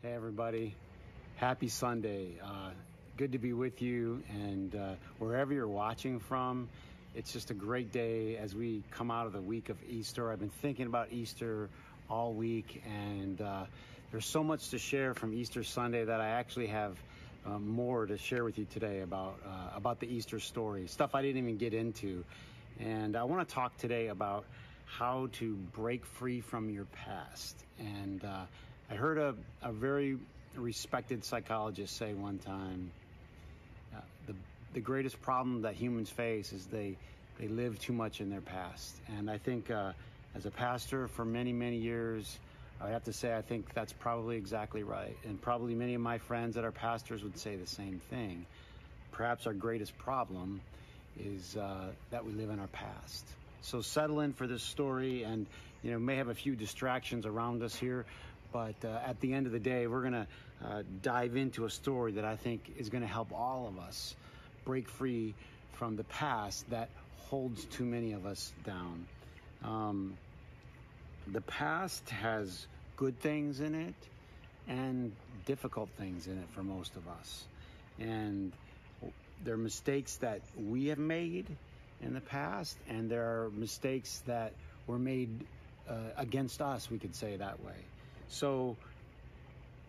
Hey, everybody. Happy Sunday. Uh, good to be with you. And uh, wherever you're watching from, it's just a great day as we come out of the week of Easter. I've been thinking about Easter all week, and uh, there's so much to share from Easter Sunday that I actually have uh, more to share with you today about uh, about the Easter story, stuff I didn't even get into. And I want to talk today about how to break free from your past. And uh, I heard a, a very respected psychologist say one time uh, the, the greatest problem that humans face is they, they live too much in their past. And I think uh, as a pastor for many, many years, I have to say I think that's probably exactly right. And probably many of my friends that are pastors would say the same thing. Perhaps our greatest problem is uh, that we live in our past. So settle in for this story, and you know may have a few distractions around us here, but uh, at the end of the day, we're gonna uh, dive into a story that I think is gonna help all of us break free from the past that holds too many of us down. Um, the past has good things in it and difficult things in it for most of us, and there are mistakes that we have made in the past, and there are mistakes that were made uh, against us, we could say that way. So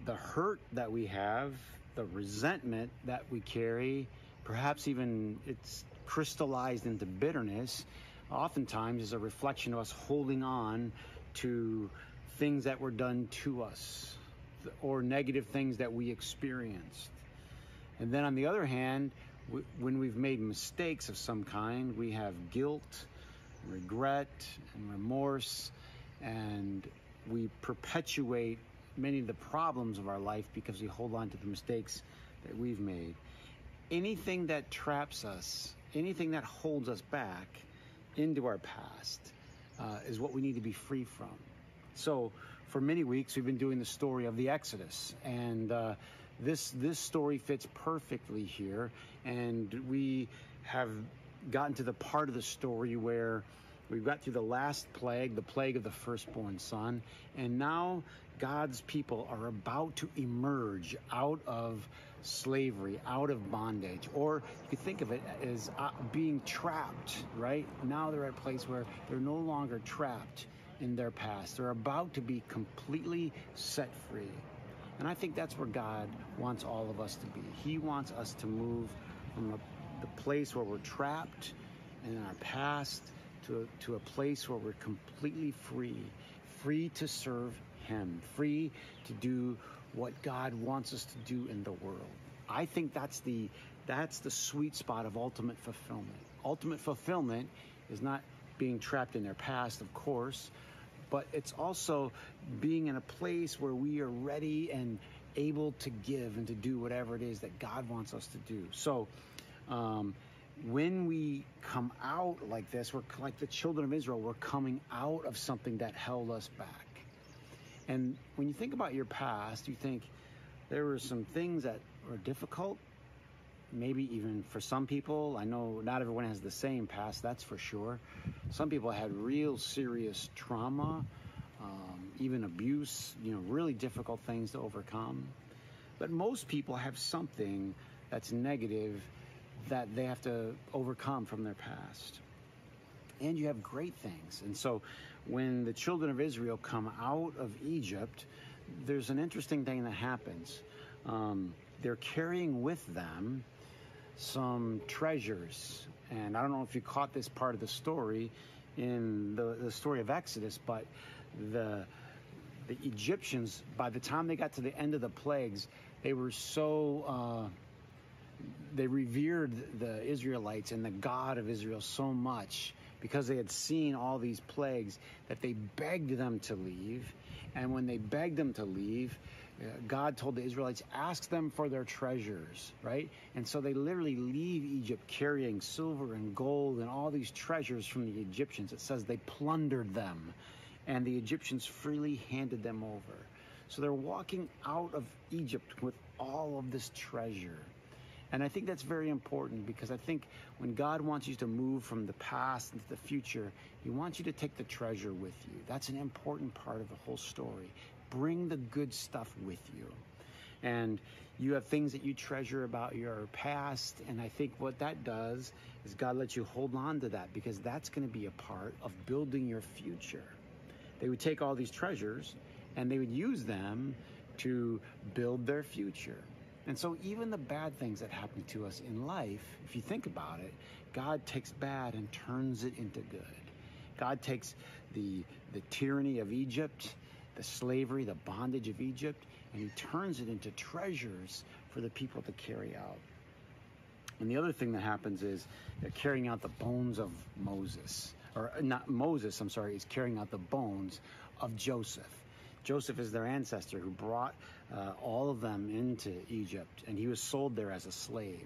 the hurt that we have, the resentment that we carry, perhaps even it's crystallized into bitterness, oftentimes is a reflection of us holding on to things that were done to us or negative things that we experienced. And then on the other hand, when we've made mistakes of some kind, we have guilt, regret, and remorse, and we perpetuate many of the problems of our life because we hold on to the mistakes that we've made. Anything that traps us, anything that holds us back into our past, uh, is what we need to be free from. So, for many weeks, we've been doing the story of the Exodus, and uh, this this story fits perfectly here. And we have gotten to the part of the story where we've got through the last plague, the plague of the firstborn son, and now God's people are about to emerge out of slavery, out of bondage, or you could think of it as uh, being trapped. Right now, they're at a place where they're no longer trapped in their past. They're about to be completely set free. And I think that's where God wants all of us to be. He wants us to move from the place where we're trapped in our past to a, to a place where we're completely free, free to serve Him, free to do what God wants us to do in the world. I think that's the that's the sweet spot of ultimate fulfillment. Ultimate fulfillment is not being trapped in their past, of course, but it's also being in a place where we are ready and able to give and to do whatever it is that God wants us to do. So, um, when we come out like this, we're like the children of Israel, we're coming out of something that held us back. And when you think about your past, you think there were some things that were difficult, maybe even for some people. I know not everyone has the same past, that's for sure. Some people had real serious trauma, um, even abuse, you know, really difficult things to overcome. But most people have something that's negative that they have to overcome from their past. And you have great things. And so when the children of Israel come out of Egypt, there's an interesting thing that happens. Um, they're carrying with them some treasures. And I don't know if you caught this part of the story in the, the story of Exodus, but the the Egyptians, by the time they got to the end of the plagues, they were so uh, they revered the Israelites and the God of Israel so much because they had seen all these plagues that they begged them to leave. And when they begged them to leave, uh, God told the Israelites, ask them for their treasures, right? And so they literally leave Egypt carrying silver and gold and all these treasures from the Egyptians. It says they plundered them, and the Egyptians freely handed them over. So they're walking out of Egypt with all of this treasure. And I think that's very important because I think when God wants you to move from the past into the future, He wants you to take the treasure with you. That's an important part of the whole story. bring the good stuff with you. And you have things that you treasure about your past. And I think what that does is God lets you hold on to that because that's going to be a part of building your future. They would take all these treasures and they would use them to build their future. And so, even the bad things that happen to us in life, if you think about it, God takes bad and turns it into good. God takes the, the tyranny of Egypt, the slavery, the bondage of Egypt, and he turns it into treasures for the people to carry out. And the other thing that happens is they're carrying out the bones of Moses, or not Moses, I'm sorry, is carrying out the bones of Joseph. Joseph is their ancestor who brought uh, all of them into Egypt, and he was sold there as a slave.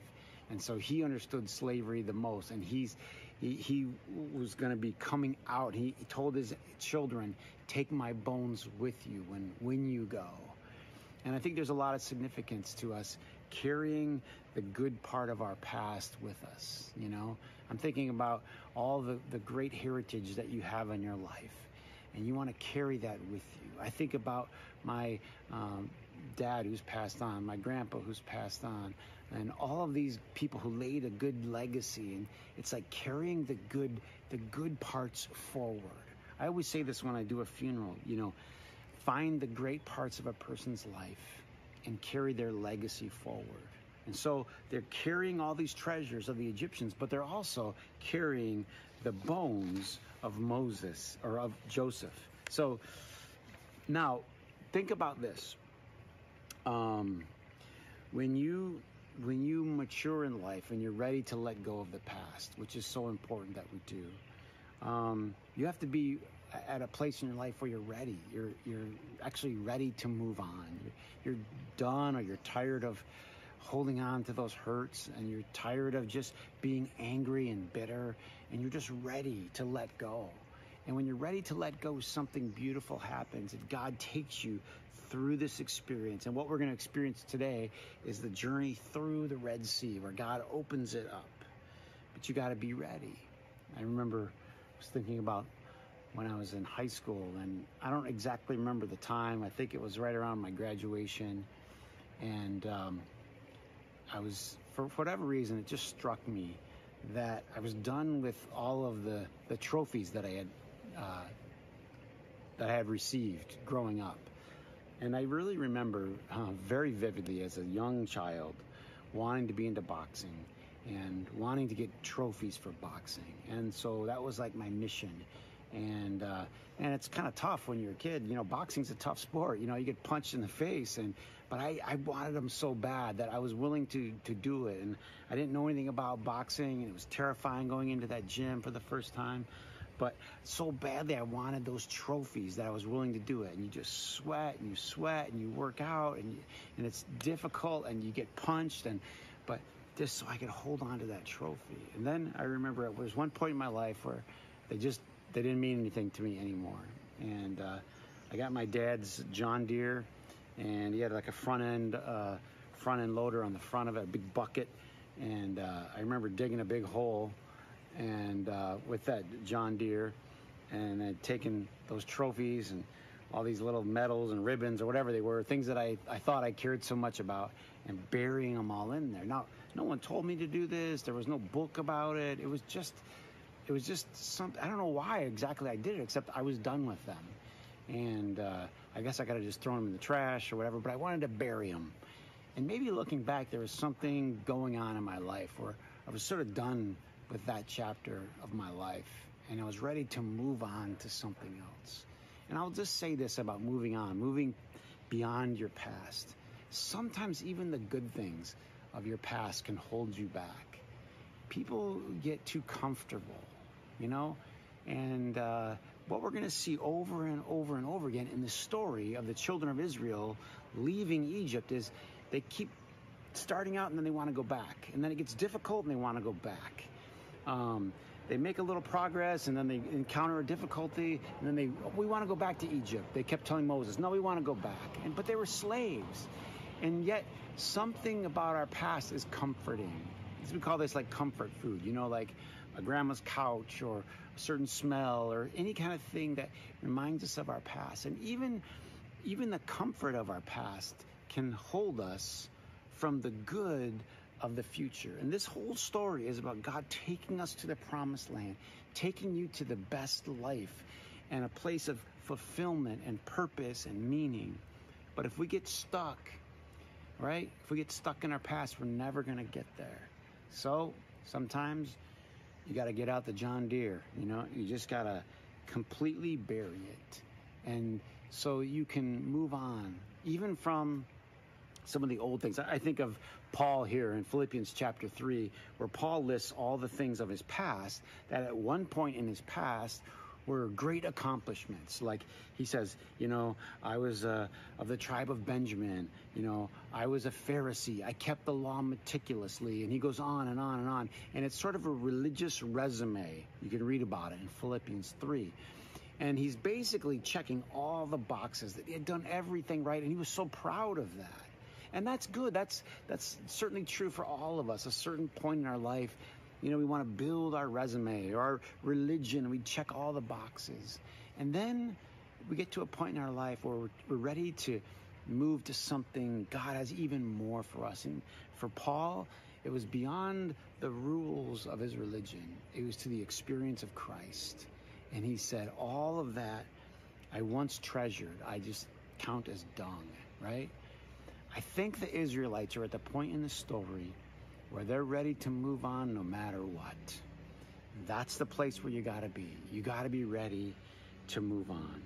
And so he understood slavery the most, and he's he, he was going to be coming out. He, told his children, "Take my bones with you when when you go." And I think there's a lot of significance to us carrying the good part of our past with us. You know, I'm thinking about all the, the great heritage that you have in your life, and you want to carry that with you. I think about my um, dad who's passed on, my grandpa who's passed on, and all of these people who laid a good legacy. And it's like carrying the good, the good parts forward. I always say this when I do a funeral. You know, find the great parts of a person's life and carry their legacy forward. And so they're carrying all these treasures of the Egyptians, but they're also carrying the bones of Moses or of Joseph. So now think about this. Um, when you when you mature in life and you're ready to let go of the past, which is so important that we do, um, you have to be at a place in your life where you're ready. You're you're actually ready to move on. You're, you're done, or you're tired of holding on to those hurts, and you're tired of just being angry and bitter, and you're just ready to let go. And when you're ready to let go, something beautiful happens. And God takes you through this experience. And what we're going to experience today is the journey through the Red Sea where God opens it up. But you got to be ready. I remember I was thinking about when I was in high school, and I don't exactly remember the time. I think it was right around my graduation. And um, I was, for whatever reason, it just struck me that I was done with all of the, the trophies that I had uh, that I had received growing up. And I really remember uh, very vividly as a young child wanting to be into boxing and wanting to get trophies for boxing. And so that was like my mission. And uh, and it's kind of tough when you're a kid. You know, boxing's a tough sport. You know, you get punched in the face, and but I, I wanted them so bad that I was willing to to do it. And I didn't know anything about boxing, and it was terrifying going into that gym for the first time but so badly I wanted those trophies that I was willing to do it. And you just sweat and you sweat and you work out and you, and it's difficult and you get punched and but just so I could hold on to that trophy. And then I remember it was one point in my life where they just they didn't mean anything to me anymore. And uh, I got my dad's John Deere, and he had like a front end uh, front end loader on the front of it, a big bucket. And uh, I remember digging a big hole and uh, with that John Deere, and then taking those trophies and all these little medals and ribbons or whatever they were, things that I, I thought I cared so much about, and burying them all in there. Now, no one told me to do this. There was no book about it. It was just, it was just something. I don't know why exactly I did it, except I was done with them, and uh, I guess I have just thrown them in the trash or whatever. But I wanted to bury them, and maybe looking back, there was something going on in my life where I was sort of done with that chapter of my life and I was ready to move on to something else. And I'll just say this about moving on, moving beyond your past. Sometimes even the good things of your past can hold you back. People get too comfortable, you know? And uh, what we're going to see over and over and over again in the story of the children of Israel leaving Egypt is they keep starting out and then they want to go back. And then it gets difficult and they want to go back. Um, they make a little progress and then they encounter a difficulty and then they we want to go back to Egypt. They kept telling Moses, "No, we want to go back." And but they were slaves. And yet something about our past is comforting. We call this like comfort food, you know, like a grandma's couch or a certain smell or any kind of thing that reminds us of our past. And even even the comfort of our past can hold us from the good of the future. And this whole story is about God taking us to the promised land, taking you to the best life and a place of fulfillment and purpose and meaning. But if we get stuck, right? If we get stuck in our past, we're never going to get there. So sometimes you got to get out the John Deere, you know, you just got to completely bury it. And so you can move on, even from some of the old things. I think of Paul here in Philippians chapter 3, where Paul lists all the things of his past that at one point in his past were great accomplishments. Like he says, you know, I was uh, of the tribe of Benjamin. You know, I was a Pharisee. I kept the law meticulously. And he goes on and on and on. And it's sort of a religious resume. You can read about it in Philippians 3. And he's basically checking all the boxes that he had done everything right. And he was so proud of that. And that's good. That's that's certainly true for all of us. A certain point in our life, you know, we want to build our resume or our religion. We check all the boxes. And then we get to a point in our life where we're, ready to move to something God has even more for us. And for Paul, it was beyond the rules of his religion. It was to the experience of Christ. And he said, all of that I once treasured, I just count as dung, right? I think the Israelites are at the point in the story where they're ready to move on no matter what. That's the place where you got to be. You got to be ready to move on.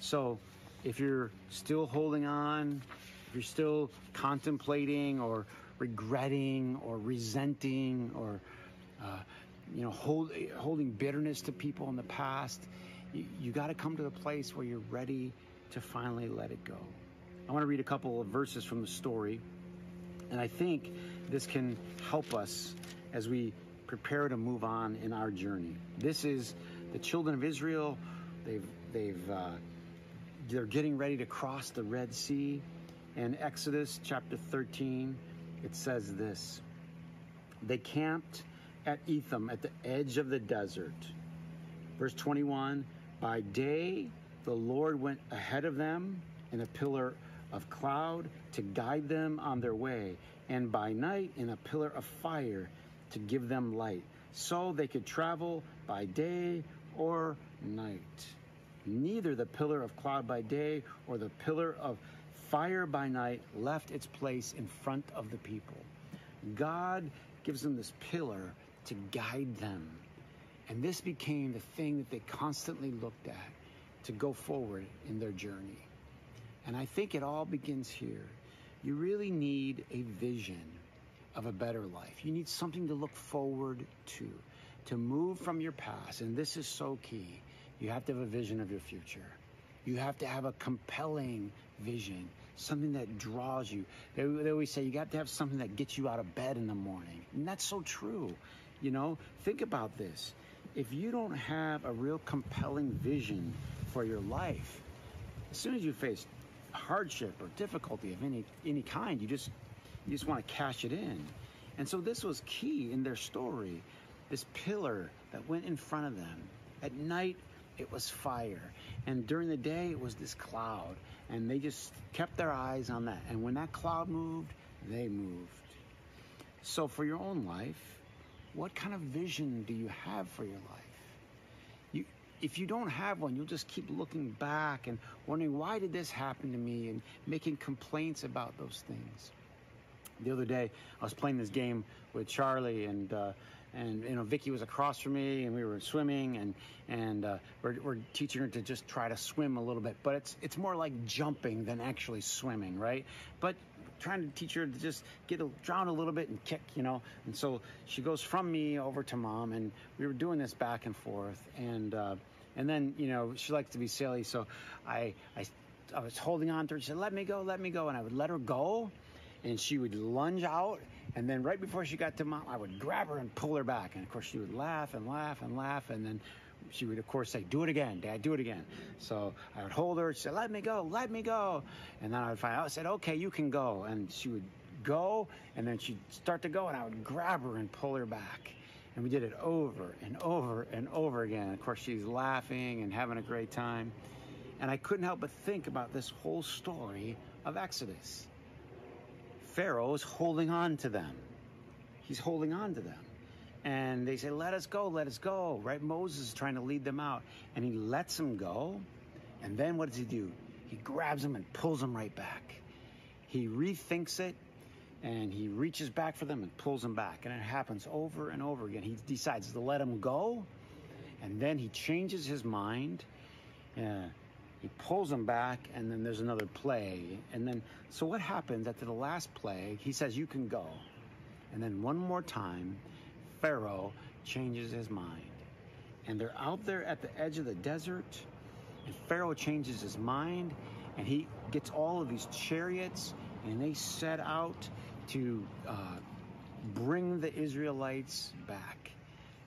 So, if you're still holding on, if you're still contemplating or regretting or resenting or uh, you know hold, holding bitterness to people in the past, you, you got to come to the place where you're ready to finally let it go. I want to read a couple of verses from the story, and I think this can help us as we prepare to move on in our journey. This is the children of Israel. They've they've uh, they're getting ready to cross the Red Sea. In Exodus chapter 13, it says this: They camped at Etham at the edge of the desert. Verse 21: By day the Lord went ahead of them in a pillar of cloud to guide them on their way, and by night in a pillar of fire to give them light, so they could travel by day or night. Neither the pillar of cloud by day or the pillar of fire by night left its place in front of the people. God gives them this pillar to guide them. And this became the thing that they constantly looked at to go forward in their journey. And I think it all begins here. You really need a vision of a better life. You need something to look forward to, to move from your past. And this is so key. You have to have a vision of your future. You have to have a compelling vision, something that draws you. They, they always say you got to have something that gets you out of bed in the morning. And that's so true. You know, think about this. If you don't have a real compelling vision for your life, as soon as you face hardship or difficulty of any any kind. You just you just want to cash it in. And so this was key in their story. This pillar that went in front of them. At night it was fire. And during the day it was this cloud. And they just kept their eyes on that. And when that cloud moved, they moved. So for your own life, what kind of vision do you have for your life? If you don't have one, you'll just keep looking back and wondering why did this happen to me and making complaints about those things. The other day, I was playing this game with Charlie and. Uh, and you know Vicky was across from me, and we were swimming, and and uh, we're, we're teaching her to just try to swim a little bit, but it's it's more like jumping than actually swimming, right? But trying to teach her to just get a, drown a little bit and kick, you know. And so she goes from me over to mom, and we were doing this back and forth, and uh, and then you know she likes to be silly, so I I I was holding on to her. She said, "Let me go, let me go," and I would let her go, and she would lunge out. And then right before she got to mom, I would grab her and pull her back. And of course, she would laugh and laugh and laugh. And then she would, of course, say, Do it again, Dad, do it again. So I would hold her. She said, Let me go, let me go. And then I would find out, I said, Okay, you can go. And she would go, and then she'd start to go, and I would grab her and pull her back. And we did it over and over and over again. Of course, she's laughing and having a great time. And I couldn't help but think about this whole story of Exodus. Pharaoh is holding on to them. He's holding on to them. And they say, Let us go, let us go. Right? Moses is trying to lead them out. And he lets them go. And then what does he do? He grabs them and pulls them right back. He rethinks it and he reaches back for them and pulls them back. And it happens over and over again. He decides to let them go, and then he changes his mind. Uh, he pulls them back, and then there's another plague. And then, so what happens after the last plague? He says, You can go. And then one more time, Pharaoh changes his mind. And they're out there at the edge of the desert, and Pharaoh changes his mind, and he gets all of these chariots, and they set out to uh, bring the Israelites back.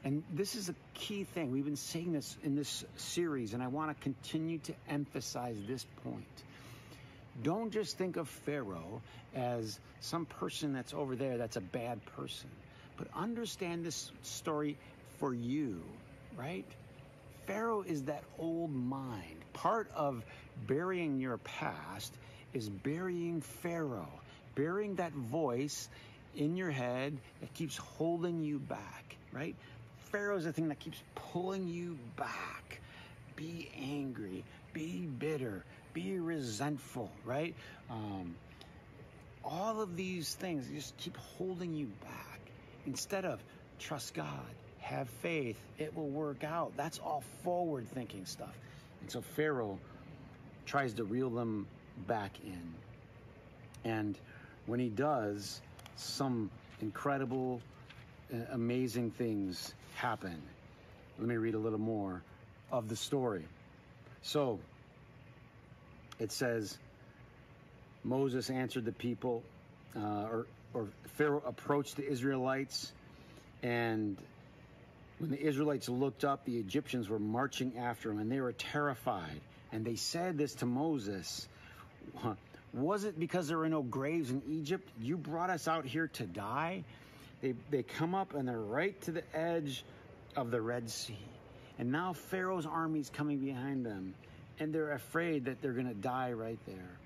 And this is a key thing. We've been saying this in this series, and I want to continue to emphasize this point. Don't just think of Pharaoh as some person that's over there that's a bad person, but understand this story for you, right? Pharaoh is that old mind. Part of burying your past is burying Pharaoh burying that voice in your head that keeps holding you back, right? Pharaoh is the thing that keeps pulling you back. Be angry, be bitter, be resentful, right? Um, all of these things just keep holding you back instead of trust God, have faith, it will work out. That's all forward thinking stuff. And so Pharaoh tries to reel them back in. And when he does, some incredible, uh, amazing things happen. Let me read a little more of the story. So it says, Moses answered the people, uh, or, or Pharaoh approached the Israelites, and when the Israelites looked up, the Egyptians were marching after them, and they were terrified. And they said this to Moses was it because there were no graves in Egypt? You brought us out here to die? They, they come up and they're right to the edge of the Red Sea. And now Pharaoh's army is coming behind them. And they're afraid that they're going to die right there.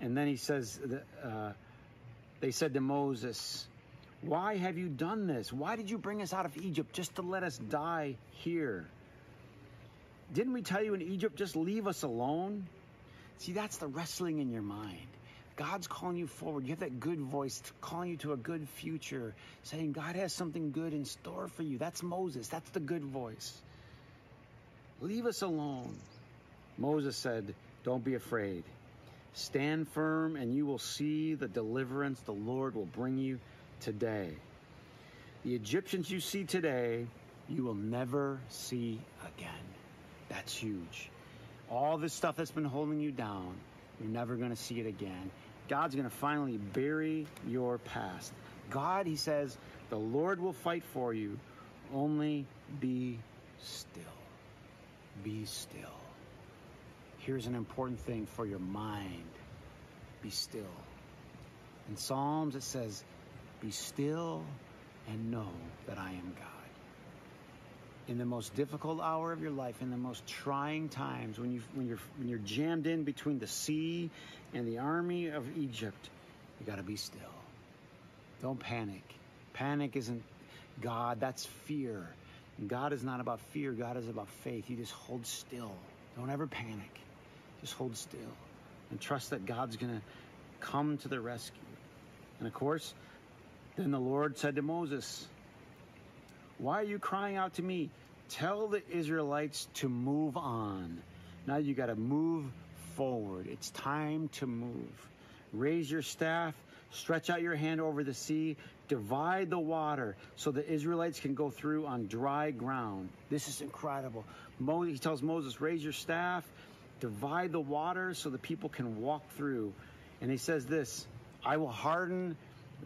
And then he says, uh, they said to Moses, Why have you done this? Why did you bring us out of Egypt just to let us die here? Didn't we tell you in Egypt, just leave us alone? See, that's the wrestling in your mind. God's calling you forward. You have that good voice calling you to a good future, saying God has something good in store for you. That's Moses. That's the good voice. Leave us alone. Moses said, Don't be afraid. Stand firm, and you will see the deliverance the Lord will bring you today. The Egyptians you see today, you will never see again. That's huge. All this stuff that's been holding you down, you're never going to see it again. God's going to finally bury your past. God, he says, the Lord will fight for you. Only be still. Be still. Here's an important thing for your mind be still. In Psalms, it says, Be still and know that I am God in the most difficult hour of your life, in the most trying times, when you when you're when you're jammed in between the sea and the army of Egypt, you got to be still. Don't panic. Panic isn't God. That's fear. And God is not about fear. God is about faith. You just hold still. Don't ever panic. Just hold still and trust that God's going to come to the rescue. And of course, then the Lord said to Moses, why are you crying out to me? Tell the Israelites to move on. Now you got to move forward. It's time to move. Raise your staff, stretch out your hand over the sea, divide the water so the Israelites can go through on dry ground. This is incredible. He tells Moses, raise your staff, divide the water so the people can walk through. And he says this I will harden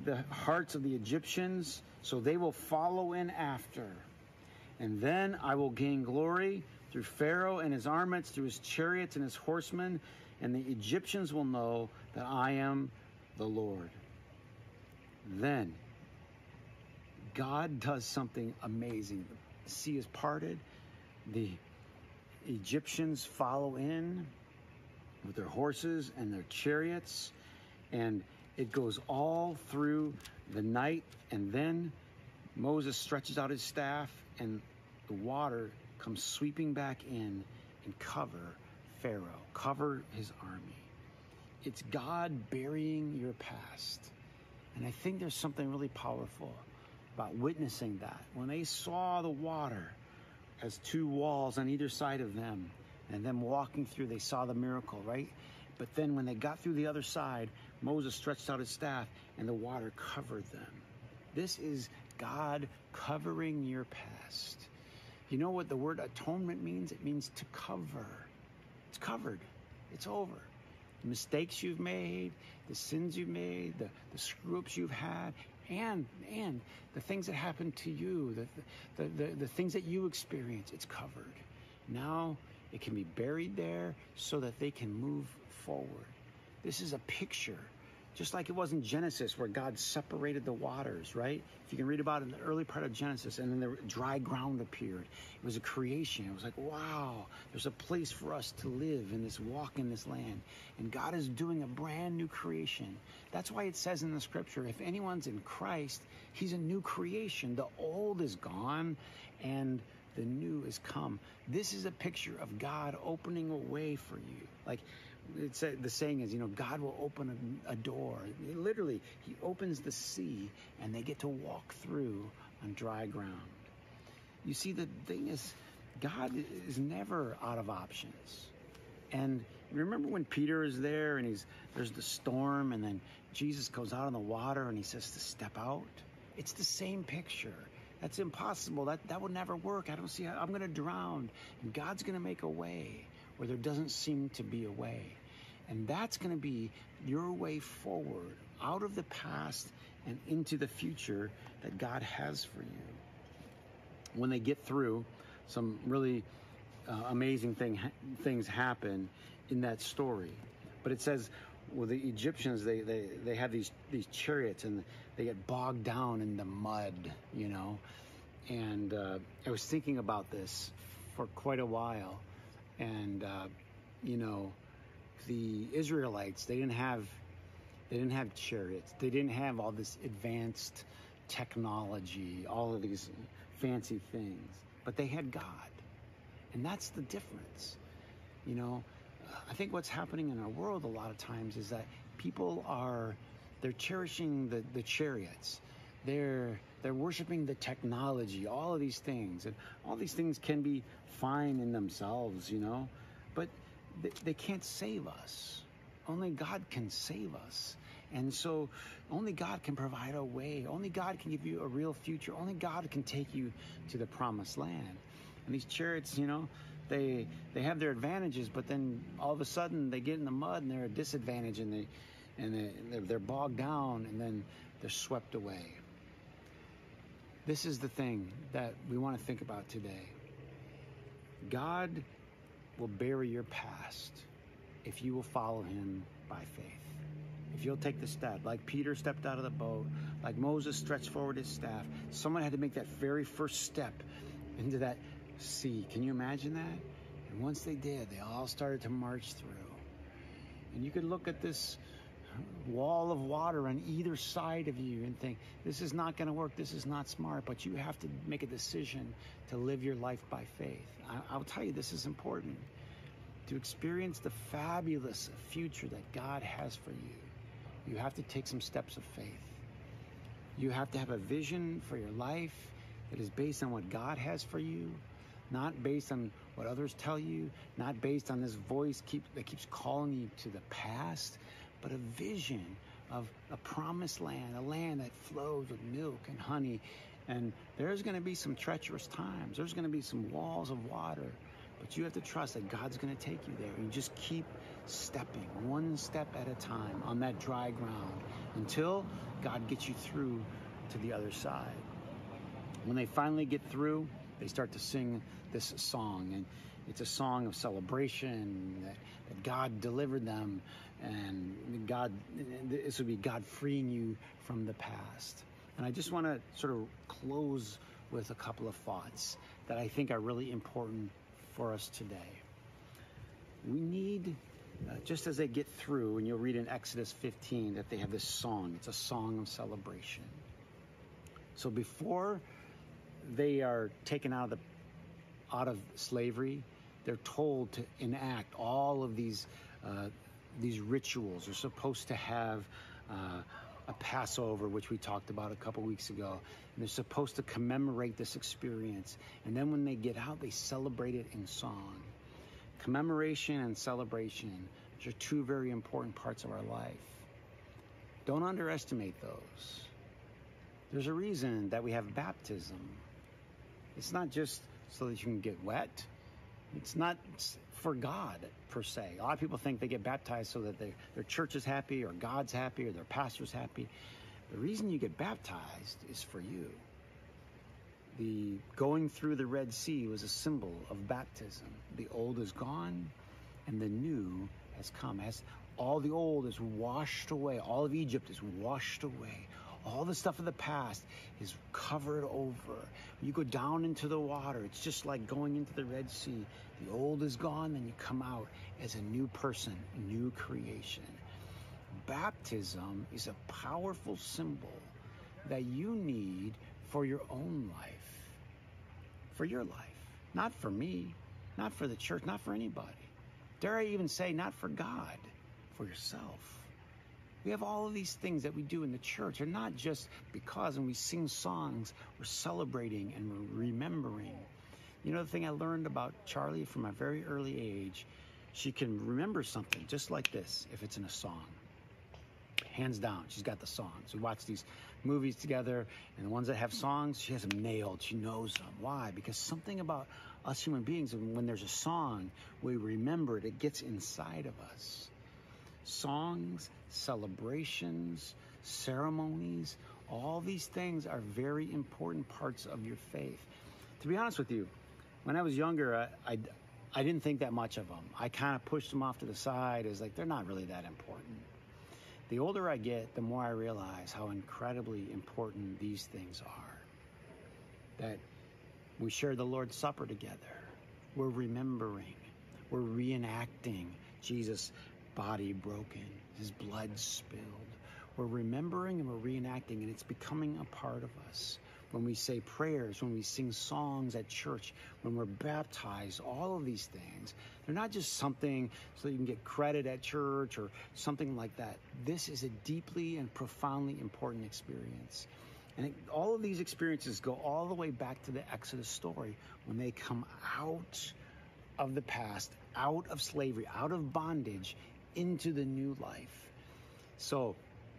the hearts of the Egyptians so they will follow in after. And then I will gain glory through Pharaoh and his armaments, through his chariots and his horsemen, and the Egyptians will know that I am the Lord. Then God does something amazing. The sea is parted, the Egyptians follow in with their horses and their chariots, and it goes all through the night, and then Moses stretches out his staff, and the water comes sweeping back in and cover Pharaoh, cover his army. It's God burying your past. And I think there's something really powerful about witnessing that. When they saw the water as two walls on either side of them, and them walking through, they saw the miracle, right? But then when they got through the other side, Moses stretched out his staff and the water covered them. This is God covering your past. You know what the word atonement means? It means to cover. It's covered. It's over. The mistakes you've made, the sins you've made, the, the screw ups you've had, and and the things that happen to you, the, the, the, the things that you experience, it's covered. Now it can be buried there so that they can move forward. This is a picture just like it was in Genesis where God separated the waters, right? If you can read about it in the early part of Genesis, and then the dry ground appeared. It was a creation. It was like, wow, there's a place for us to live in this walk in this land. And God is doing a brand new creation. That's why it says in the scripture, if anyone's in Christ, he's a new creation. The old is gone and the new is come. This is a picture of God opening a way for you. Like it's a, the saying is, you know, God will open a, a door. Literally, He opens the sea, and they get to walk through on dry ground. You see, the thing is, God is never out of options. And remember when Peter is there, and he's there's the storm, and then Jesus goes out on the water, and he says to step out. It's the same picture. That's impossible. That that would never work. I don't see how I'm going to drown, and God's going to make a way where there doesn't seem to be a way. And that's going to be your way forward out of the past and into the future that God has for you. When they get through, some really uh, amazing thing, things happen in that story. But it says, well, the Egyptians, they, they, they have these, these chariots and they get bogged down in the mud, you know. And uh, I was thinking about this for quite a while and uh, you know the Israelites they didn't have they didn't have chariots. They didn't have all this advanced technology all of these fancy things. But they had God. And that's the difference. You know I think what's happening in our world a lot of times is that people are they're cherishing the, the chariots. They're they're worshiping the technology, all of these things, and all these things can be fine in themselves, you know, but they, they can't save us. Only God can save us. And so only God can provide a way. Only God can give you a real future. Only God can take you to the promised land. And these chariots, you know, they they have their advantages, but then all of a sudden they get in the mud and they're a disadvantage and they and they, they're bogged down and then they're swept away. This is the thing that we want to think about today. God will bury your past if you will follow him by faith. If you'll take the step, like Peter stepped out of the boat, like Moses stretched forward his staff, someone had to make that very first step into that sea. Can you imagine that? And once they did, they all started to march through. And you could look at this wall of water on either side of you and think, this is not going to work, this is not smart, but you have to make a decision to live your life by faith. I, will tell you, this is important. To experience the fabulous future that God has for you, you have to take some steps of faith. You have to have a vision for your life that is based on what God has for you, not based on what others tell you, not based on this voice keep, that keeps calling you to the past, but a vision of a promised land, a land that flows with milk and honey. And there's going to be some treacherous times. There's going to be some walls of water. But you have to trust that God's going to take you there. You just keep stepping one step at a time on that dry ground until God gets you through to the other side. When they finally get through, they start to sing this song. And it's a song of celebration that, that God delivered them and God, this would be God freeing you from the past. And I just want to sort of close with a couple of thoughts that I think are really important for us today. We need, uh, just as they get through, and you'll read in Exodus 15 that they have this song. It's a song of celebration. So before they are taken out of the out of slavery, they're told to enact all of these uh, these rituals. They're supposed to have uh, a Passover, which we talked about a couple weeks ago. And they're supposed to commemorate this experience. And then when they get out, they celebrate it in song. Commemoration and celebration are two very important parts of our life. Don't underestimate those. There's a reason that we have baptism. It's not just so that you can get wet. It's not for God per se. A lot of people think they get baptized so that they, their church is happy or God's happy or their pastor's happy. The reason you get baptized is for you. The going through the Red Sea was a symbol of baptism. The old is gone and the new has come. As all the old is washed away. All of Egypt is washed away. All the stuff of the past is covered over. You go down into the water, it's just like going into the Red Sea. The old is gone, then you come out as a new person, new creation. Baptism is a powerful symbol that you need for your own life, for your life, not for me, not for the church, not for anybody. Dare I even say, not for God, for yourself. We have all of these things that we do in the church, and not just because when we sing songs, we're celebrating and we're remembering. You know, the thing I learned about Charlie from a very early age, she can remember something just like this if it's in a song. Hands down, she's got the songs. We watch these movies together, and the ones that have songs, she has them nailed. She knows them. Why? Because something about us human beings, when there's a song, we remember it, it gets inside of us songs, celebrations, ceremonies, all these things are very important parts of your faith. To be honest with you, when I was younger, I, I, I didn't think that much of them. I kind of pushed them off to the side as like they're not really that important. The older I get, the more I realize how incredibly important these things are. That we share the Lord's Supper together. We're remembering. We're reenacting Jesus body broken, his blood spilled. We're remembering and we're reenacting, and it's becoming a part of us. When we say prayers, when we sing songs at church, when we're baptized, all of these things, they're not just something so you can get credit at church or something like that. This is a deeply and profoundly important experience. And it, all of these experiences go all the way back to the Exodus story when they come out of the past, out of slavery, out of bondage, into the new life. So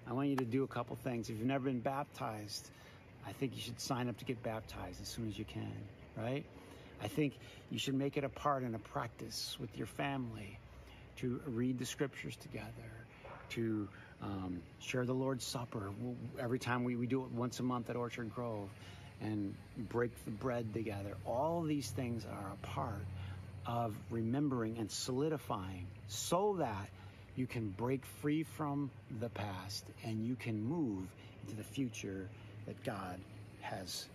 I want you to do a couple things. If you've never been baptized, I think you should sign up to get baptized as soon as you can, right? I think you should make it a part and a practice with your family to read the scriptures together, to um, share the Lord's Supper. Every time we, we do it once a month at Orchard Grove and break the bread together. All these things are a part of remembering and solidifying so that you can break free from the past and you can move into the future that God has.